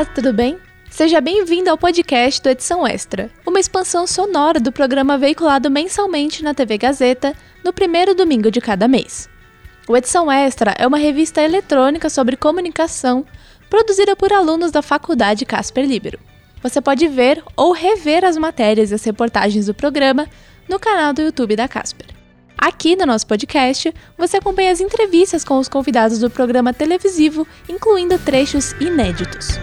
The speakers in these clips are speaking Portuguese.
Olá, tudo bem? Seja bem-vindo ao podcast do Edição Extra, uma expansão sonora do programa veiculado mensalmente na TV Gazeta no primeiro domingo de cada mês. O Edição Extra é uma revista eletrônica sobre comunicação produzida por alunos da Faculdade Casper Libero. Você pode ver ou rever as matérias e as reportagens do programa no canal do YouTube da Casper. Aqui no nosso podcast, você acompanha as entrevistas com os convidados do programa televisivo, incluindo trechos inéditos.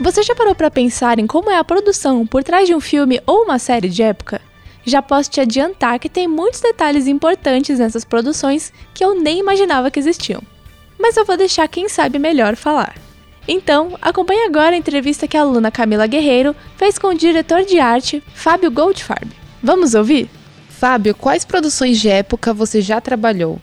Você já parou para pensar em como é a produção por trás de um filme ou uma série de época? Já posso te adiantar que tem muitos detalhes importantes nessas produções que eu nem imaginava que existiam. Mas eu vou deixar quem sabe melhor falar. Então, acompanhe agora a entrevista que a aluna Camila Guerreiro fez com o diretor de arte, Fábio Goldfarb. Vamos ouvir? Fábio, quais produções de época você já trabalhou?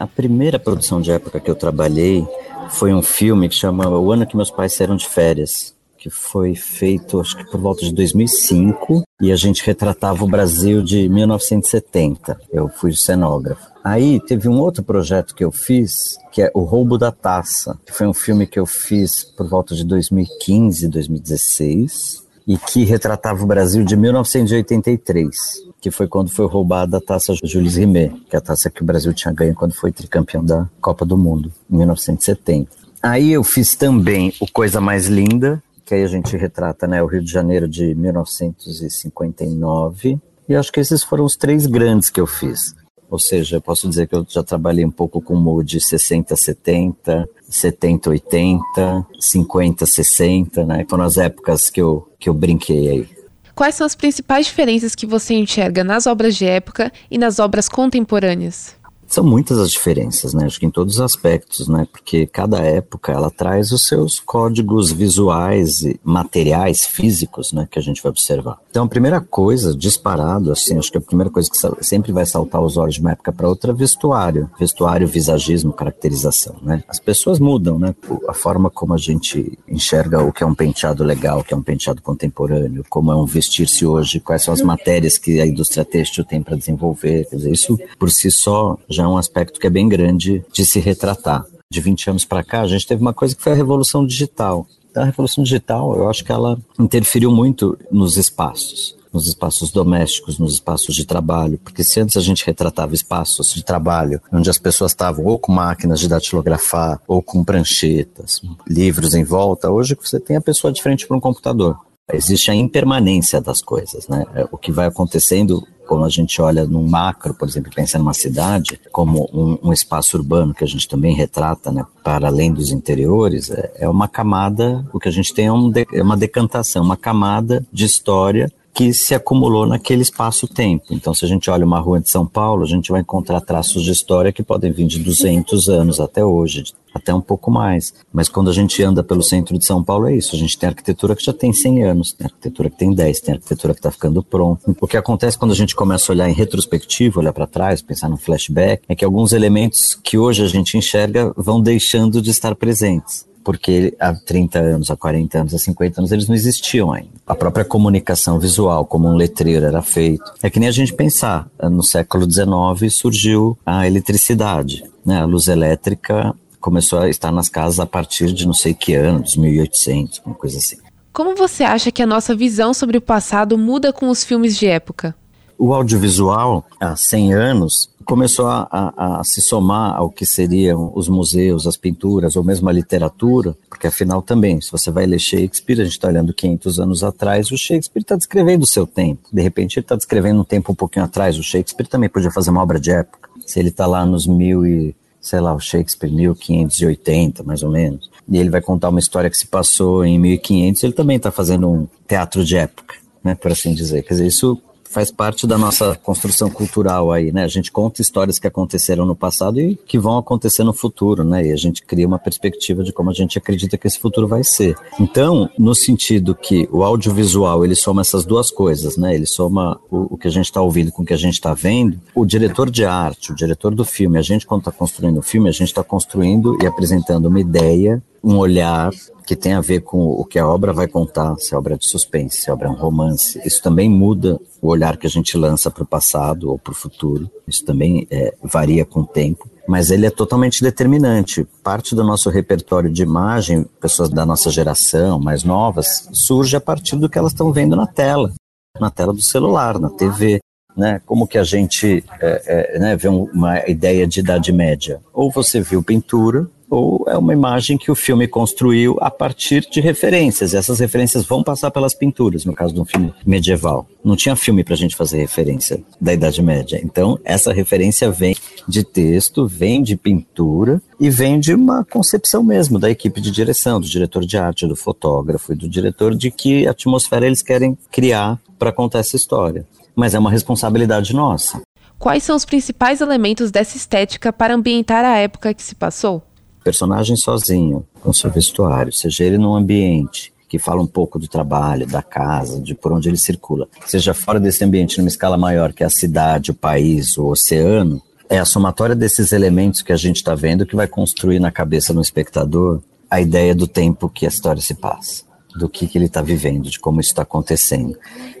A primeira produção de época que eu trabalhei foi um filme que chama O Ano que Meus Pais Saíram de Férias, que foi feito acho que por volta de 2005 e a gente retratava o Brasil de 1970. Eu fui cenógrafo. Aí teve um outro projeto que eu fiz, que é O Roubo da Taça, que foi um filme que eu fiz por volta de 2015, 2016 e que retratava o Brasil de 1983 que foi quando foi roubada a taça Jules Rimet, que é a taça que o Brasil tinha ganho quando foi tricampeão da Copa do Mundo, em 1970. Aí eu fiz também o Coisa Mais Linda, que aí a gente retrata né, o Rio de Janeiro de 1959. E acho que esses foram os três grandes que eu fiz. Ou seja, eu posso dizer que eu já trabalhei um pouco com mood 60, 70, 70, 80, 50, 60, né? Foram as épocas que eu, que eu brinquei aí. Quais são as principais diferenças que você enxerga nas obras de época e nas obras contemporâneas? São muitas as diferenças, né? Acho que em todos os aspectos, né? Porque cada época ela traz os seus códigos visuais e materiais, físicos, né? Que a gente vai observar. Então, a primeira coisa, disparado, assim, acho que a primeira coisa que sempre vai saltar os olhos de uma época para outra é vestuário. Vestuário, visagismo, caracterização, né? As pessoas mudam, né? A forma como a gente enxerga o que é um penteado legal, o que é um penteado contemporâneo, como é um vestir-se hoje, quais são as matérias que a indústria têxtil tem para desenvolver. Quer dizer, isso por si só já é um aspecto que é bem grande de se retratar. De 20 anos para cá, a gente teve uma coisa que foi a revolução digital. Então, a revolução digital, eu acho que ela interferiu muito nos espaços nos espaços domésticos, nos espaços de trabalho, porque se antes a gente retratava espaços de trabalho onde as pessoas estavam ou com máquinas de datilografar, ou com pranchetas, livros em volta, hoje você tem a pessoa de frente para um computador. Existe a impermanência das coisas, né? É, o que vai acontecendo quando a gente olha num macro, por exemplo, pensa numa cidade, como um, um espaço urbano que a gente também retrata, né, para além dos interiores, é, é uma camada, o que a gente tem é, um de, é uma decantação, uma camada de história que se acumulou naquele espaço-tempo. Então, se a gente olha uma rua de São Paulo, a gente vai encontrar traços de história que podem vir de 200 anos até hoje, até um pouco mais. Mas quando a gente anda pelo centro de São Paulo, é isso. A gente tem arquitetura que já tem 100 anos, tem arquitetura que tem 10, tem arquitetura que está ficando pronta. O que acontece quando a gente começa a olhar em retrospectiva, olhar para trás, pensar no flashback, é que alguns elementos que hoje a gente enxerga vão deixando de estar presentes porque há 30 anos, há 40 anos, há 50 anos eles não existiam ainda. A própria comunicação visual, como um letreiro era feito. É que nem a gente pensar, no século XIX surgiu a eletricidade, né? a luz elétrica começou a estar nas casas a partir de não sei que ano, dos 1800, uma coisa assim. Como você acha que a nossa visão sobre o passado muda com os filmes de época? O audiovisual, há 100 anos, começou a, a, a, se somar ao que seriam os museus, as pinturas ou mesmo a literatura, porque afinal também, se você vai ler Shakespeare, a gente está olhando 500 anos atrás, o Shakespeare está descrevendo o seu tempo. De repente ele está descrevendo um tempo um pouquinho atrás. O Shakespeare também podia fazer uma obra de época. Se ele está lá nos mil e sei lá, o Shakespeare 1580, mais ou menos, e ele vai contar uma história que se passou em 1500, ele também está fazendo um teatro de época, né, por assim dizer. Quer dizer, isso faz parte da nossa construção cultural aí, né? A gente conta histórias que aconteceram no passado e que vão acontecer no futuro, né? E a gente cria uma perspectiva de como a gente acredita que esse futuro vai ser. Então, no sentido que o audiovisual ele soma essas duas coisas, né? Ele soma o, o que a gente está ouvindo com o que a gente está vendo. O diretor de arte, o diretor do filme, a gente quando está construindo o filme, a gente está construindo e apresentando uma ideia, um olhar que tem a ver com o que a obra vai contar, se a obra é de suspense, se a obra é um romance. Isso também muda o olhar que a gente lança para o passado ou para o futuro. Isso também é, varia com o tempo. mas ele é totalmente determinante. Parte do nosso repertório de imagem, pessoas da nossa geração, mais novas, surge a partir do que elas estão vendo na tela, na tela do celular, na TV. Né, como que a gente é, é, né, vê uma ideia de idade média? Ou você viu pintura, ou é uma imagem que o filme construiu a partir de referências. E essas referências vão passar pelas pinturas, no caso de um filme medieval. Não tinha filme para a gente fazer referência da Idade Média. Então, essa referência vem de texto, vem de pintura e vem de uma concepção mesmo da equipe de direção, do diretor de arte, do fotógrafo e do diretor de que atmosfera eles querem criar para contar essa história. Mas é uma responsabilidade nossa. Quais são os principais elementos dessa estética para ambientar a época que se passou? Personagem sozinho, com seu vestuário, seja ele num ambiente que fala um pouco do trabalho, da casa, de por onde ele circula, seja fora desse ambiente, numa escala maior, que a cidade, o país, o oceano, é a somatória desses elementos que a gente está vendo que vai construir na cabeça do espectador a ideia do tempo que a história se passa, do que, que ele está vivendo, de como isso está acontecendo.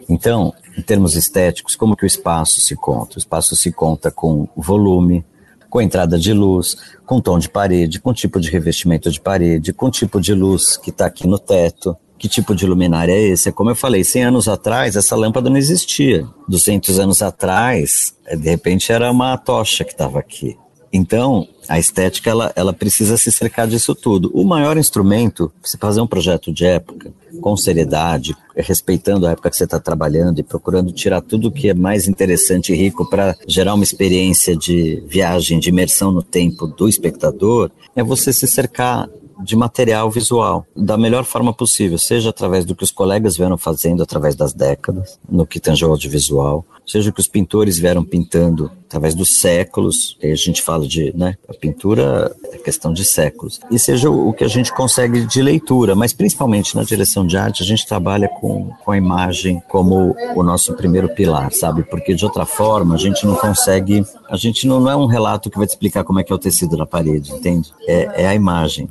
Então, em termos estéticos, como que o espaço se conta? O espaço se conta com volume, com entrada de luz, com tom de parede, com tipo de revestimento de parede, com tipo de luz que está aqui no teto. Que tipo de luminária é esse? Como eu falei, 100 anos atrás essa lâmpada não existia. 200 anos atrás, de repente era uma tocha que estava aqui. Então, a estética ela, ela precisa se cercar disso tudo. O maior instrumento, se fazer um projeto de época, com seriedade, respeitando a época que você está trabalhando e procurando tirar tudo que é mais interessante e rico para gerar uma experiência de viagem, de imersão no tempo do espectador, é você se cercar de material visual da melhor forma possível, seja através do que os colegas vieram fazendo através das décadas, no que tange ao audiovisual, seja o que os pintores vieram pintando através dos séculos, aí a gente fala de, né, a pintura é questão de séculos, e seja o que a gente consegue de leitura, mas principalmente na direção de arte, a gente trabalha com, com a imagem como o nosso primeiro pilar, sabe? Porque de outra forma a gente não consegue, a gente não, não é um relato que vai te explicar como é que é o tecido na parede, entende? É, é a imagem.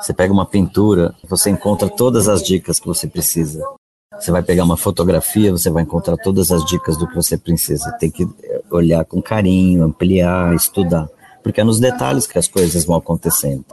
Você pega uma pintura, você encontra todas as dicas que você precisa. Você vai pegar uma fotografia, você vai encontrar todas as dicas do que você precisa. Tem que olhar com carinho, ampliar, estudar, porque é nos detalhes que as coisas vão acontecendo.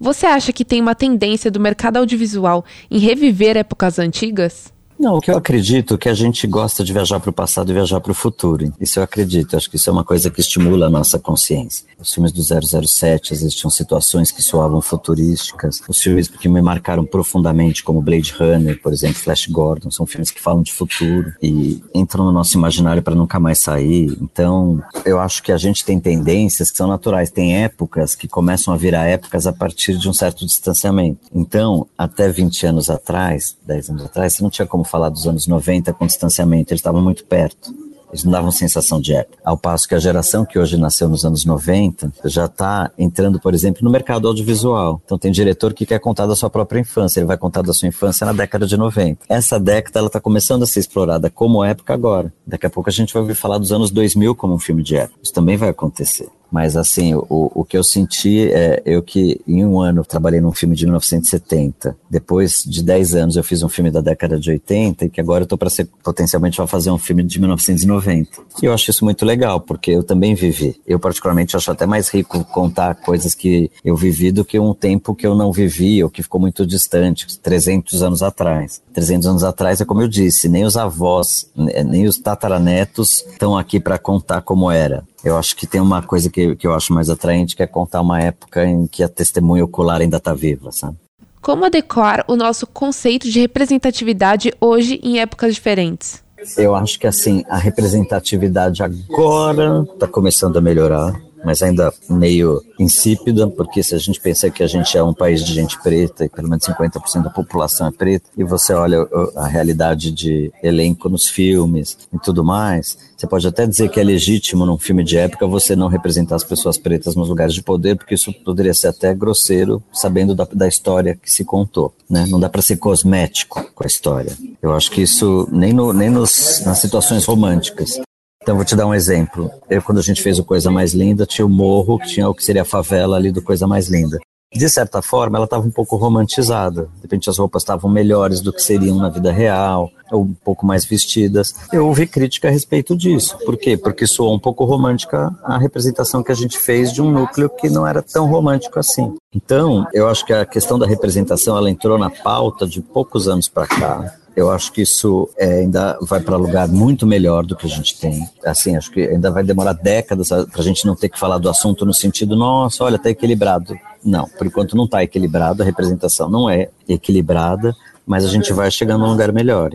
Você acha que tem uma tendência do mercado audiovisual em reviver épocas antigas? Não, o que eu acredito é que a gente gosta de viajar para o passado e viajar para o futuro. Isso eu acredito. Acho que isso é uma coisa que estimula a nossa consciência. Os filmes do 007 existiam situações que soavam futurísticas. Os filmes que me marcaram profundamente, como Blade Runner, por exemplo, Flash Gordon, são filmes que falam de futuro e entram no nosso imaginário para nunca mais sair. Então, eu acho que a gente tem tendências que são naturais. Tem épocas que começam a virar épocas a partir de um certo distanciamento. Então, até 20 anos atrás, 10 anos atrás, você não tinha como falar dos anos 90 com distanciamento, eles estavam muito perto. Eles não davam sensação de época. Ao passo que a geração que hoje nasceu nos anos 90 já está entrando, por exemplo, no mercado audiovisual. Então tem diretor que quer contar da sua própria infância, ele vai contar da sua infância na década de 90. Essa década ela está começando a ser explorada como época agora. Daqui a pouco a gente vai ouvir falar dos anos 2000 como um filme de época. Isso também vai acontecer. Mas assim, o, o que eu senti é eu que em um ano trabalhei num filme de 1970. Depois de 10 anos eu fiz um filme da década de 80 e que agora eu tô para ser potencialmente vai fazer um filme de 1990. E eu acho isso muito legal, porque eu também vivi. Eu particularmente acho até mais rico contar coisas que eu vivi do que um tempo que eu não vivi ou que ficou muito distante, 300 anos atrás. 300 anos atrás é como eu disse, nem os avós, nem os tataranetos estão aqui para contar como era. Eu acho que tem uma coisa que, que eu acho mais atraente, que é contar uma época em que a testemunha ocular ainda está viva, sabe? Como adequar o nosso conceito de representatividade hoje em épocas diferentes? Eu acho que assim, a representatividade agora está começando a melhorar mas ainda meio insípida, porque se a gente pensa que a gente é um país de gente preta e pelo menos 50% da população é preta, e você olha a realidade de elenco nos filmes e tudo mais, você pode até dizer que é legítimo num filme de época você não representar as pessoas pretas nos lugares de poder, porque isso poderia ser até grosseiro, sabendo da, da história que se contou. Né? Não dá para ser cosmético com a história. Eu acho que isso nem, no, nem nos, nas situações românticas. Então, vou te dar um exemplo. Eu, quando a gente fez o Coisa Mais Linda, tinha o morro, que tinha o que seria a favela ali do Coisa Mais Linda. de certa forma, ela estava um pouco romantizada. De repente, as roupas estavam melhores do que seriam na vida real, ou um pouco mais vestidas. Eu ouvi crítica a respeito disso. Por quê? Porque soou um pouco romântica a representação que a gente fez de um núcleo que não era tão romântico assim. Então, eu acho que a questão da representação ela entrou na pauta de poucos anos para cá. Eu acho que isso é, ainda vai para lugar muito melhor do que a gente tem. Assim, acho que ainda vai demorar décadas para a gente não ter que falar do assunto no sentido, nossa, olha, está equilibrado. Não, por enquanto não está equilibrado, a representação não é equilibrada, mas a gente vai chegando a um lugar melhor.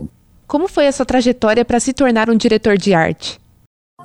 Como foi essa trajetória para se tornar um diretor de arte?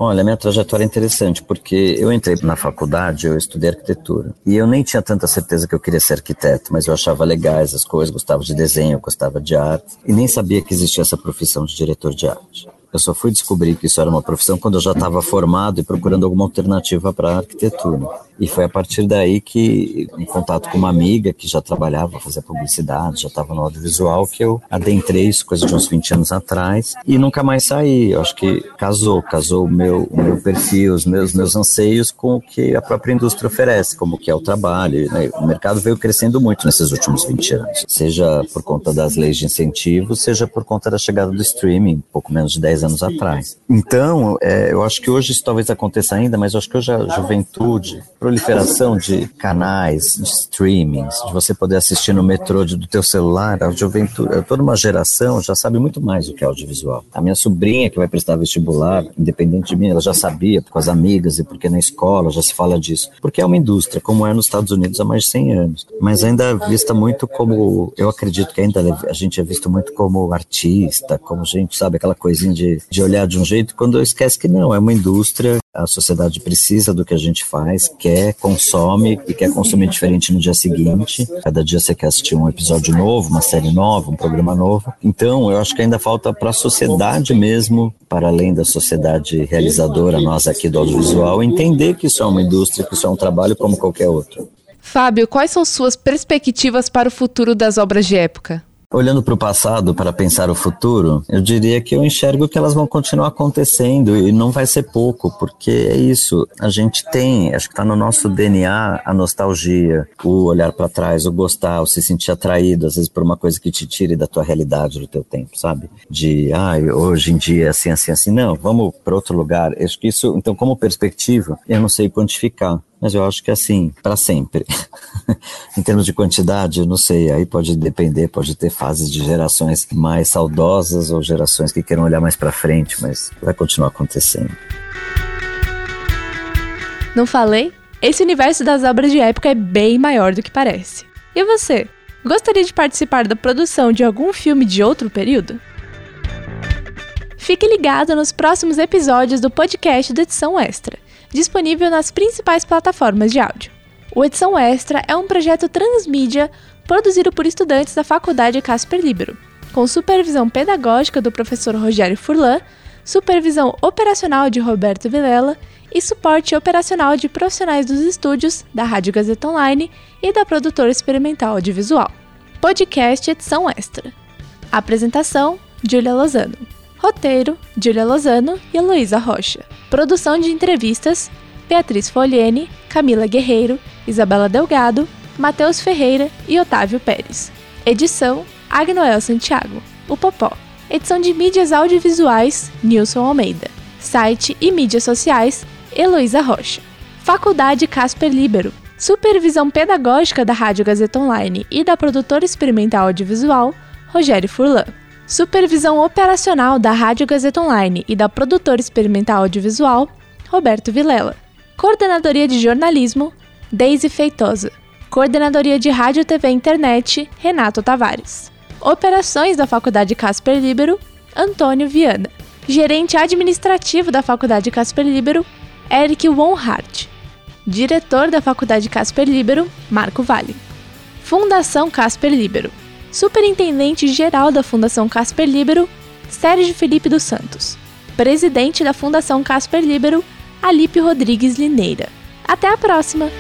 Olha, minha trajetória é interessante, porque eu entrei na faculdade, eu estudei arquitetura. E eu nem tinha tanta certeza que eu queria ser arquiteto, mas eu achava legais as coisas, gostava de desenho, gostava de arte. E nem sabia que existia essa profissão de diretor de arte. Eu só fui descobrir que isso era uma profissão quando eu já estava formado e procurando alguma alternativa para a arquitetura. E foi a partir daí que, em contato com uma amiga que já trabalhava, fazia publicidade, já estava no audiovisual, que eu adentrei isso, coisa de uns 20 anos atrás, e nunca mais saí. Eu acho que casou, casou o meu, o meu perfil, os meus, meus anseios com o que a própria indústria oferece, como que é o trabalho. Né? O mercado veio crescendo muito nesses últimos 20 anos, seja por conta das leis de incentivo, seja por conta da chegada do streaming, pouco menos de 10 10 anos atrás. Então, é, eu acho que hoje isso talvez aconteça ainda, mas eu acho que hoje a juventude, proliferação de canais, de streamings, de você poder assistir no metrô do teu celular, a juventude, toda uma geração já sabe muito mais do que é audiovisual. A minha sobrinha que vai prestar vestibular, independente de mim, ela já sabia com as amigas e porque na escola já se fala disso. Porque é uma indústria, como é nos Estados Unidos há mais de 100 anos. Mas ainda é vista muito como, eu acredito que ainda a gente é visto muito como artista, como gente, sabe, aquela coisinha de de, olhar de um jeito quando esquece que não, é uma indústria, a sociedade precisa do que a gente faz, quer, consome e quer consumir diferente no dia seguinte. Cada dia você quer assistir um episódio novo, uma série nova, um programa novo. Então, eu acho que ainda falta para a sociedade mesmo, para além da sociedade realizadora, nós aqui do audiovisual, entender que isso é uma indústria, que isso é um trabalho como qualquer outro. Fábio, quais são suas perspectivas para o futuro das obras de época? Olhando para o passado para pensar o futuro, eu diria que eu enxergo que elas vão continuar acontecendo e não vai ser pouco, porque é isso. A gente tem, acho que está no nosso DNA a nostalgia, o olhar para trás, o gostar, o se sentir atraído, às vezes por uma coisa que te tire da tua realidade, do teu tempo, sabe? De, ah, hoje em dia é assim, assim, assim. Não, vamos para outro lugar. Acho que isso, então, como perspectiva, eu não sei quantificar mas eu acho que é assim, para sempre. em termos de quantidade, eu não sei, aí pode depender, pode ter fases de gerações mais saudosas ou gerações que queiram olhar mais para frente, mas vai continuar acontecendo. Não falei? Esse universo das obras de época é bem maior do que parece. E você? Gostaria de participar da produção de algum filme de outro período? Fique ligado nos próximos episódios do podcast da Edição Extra disponível nas principais plataformas de áudio. O Edição Extra é um projeto transmídia produzido por estudantes da Faculdade Casper Libero, com supervisão pedagógica do professor Rogério Furlan, supervisão operacional de Roberto Vilela e suporte operacional de profissionais dos estúdios da Rádio Gazeta Online e da produtora experimental audiovisual. Podcast Edição Extra. Apresentação: Julia Lozano. Roteiro: Julia Lozano e Heloísa Rocha. Produção de entrevistas: Beatriz Foliene, Camila Guerreiro, Isabela Delgado, Matheus Ferreira e Otávio Pérez. Edição: Agnoel Santiago, o Popó. Edição de mídias audiovisuais: Nilson Almeida. Site e mídias sociais: Heloísa Rocha. Faculdade Casper Libero. Supervisão pedagógica da Rádio Gazeta Online e da produtora experimental audiovisual, Rogério Furlan. Supervisão operacional da Rádio Gazeta Online e da produtora experimental audiovisual, Roberto Vilela. Coordenadoria de jornalismo, Deise Feitosa. Coordenadoria de Rádio, TV e Internet, Renato Tavares. Operações da Faculdade Casper Libero, Antônio Viana. Gerente administrativo da Faculdade Casper Libero, Eric Wonhart. Diretor da Faculdade Casper Libero, Marco Vale. Fundação Casper Libero. Superintendente-Geral da Fundação Casper Libero, Sérgio Felipe dos Santos. Presidente da Fundação Casper Libero, Alípio Rodrigues Lineira. Até a próxima!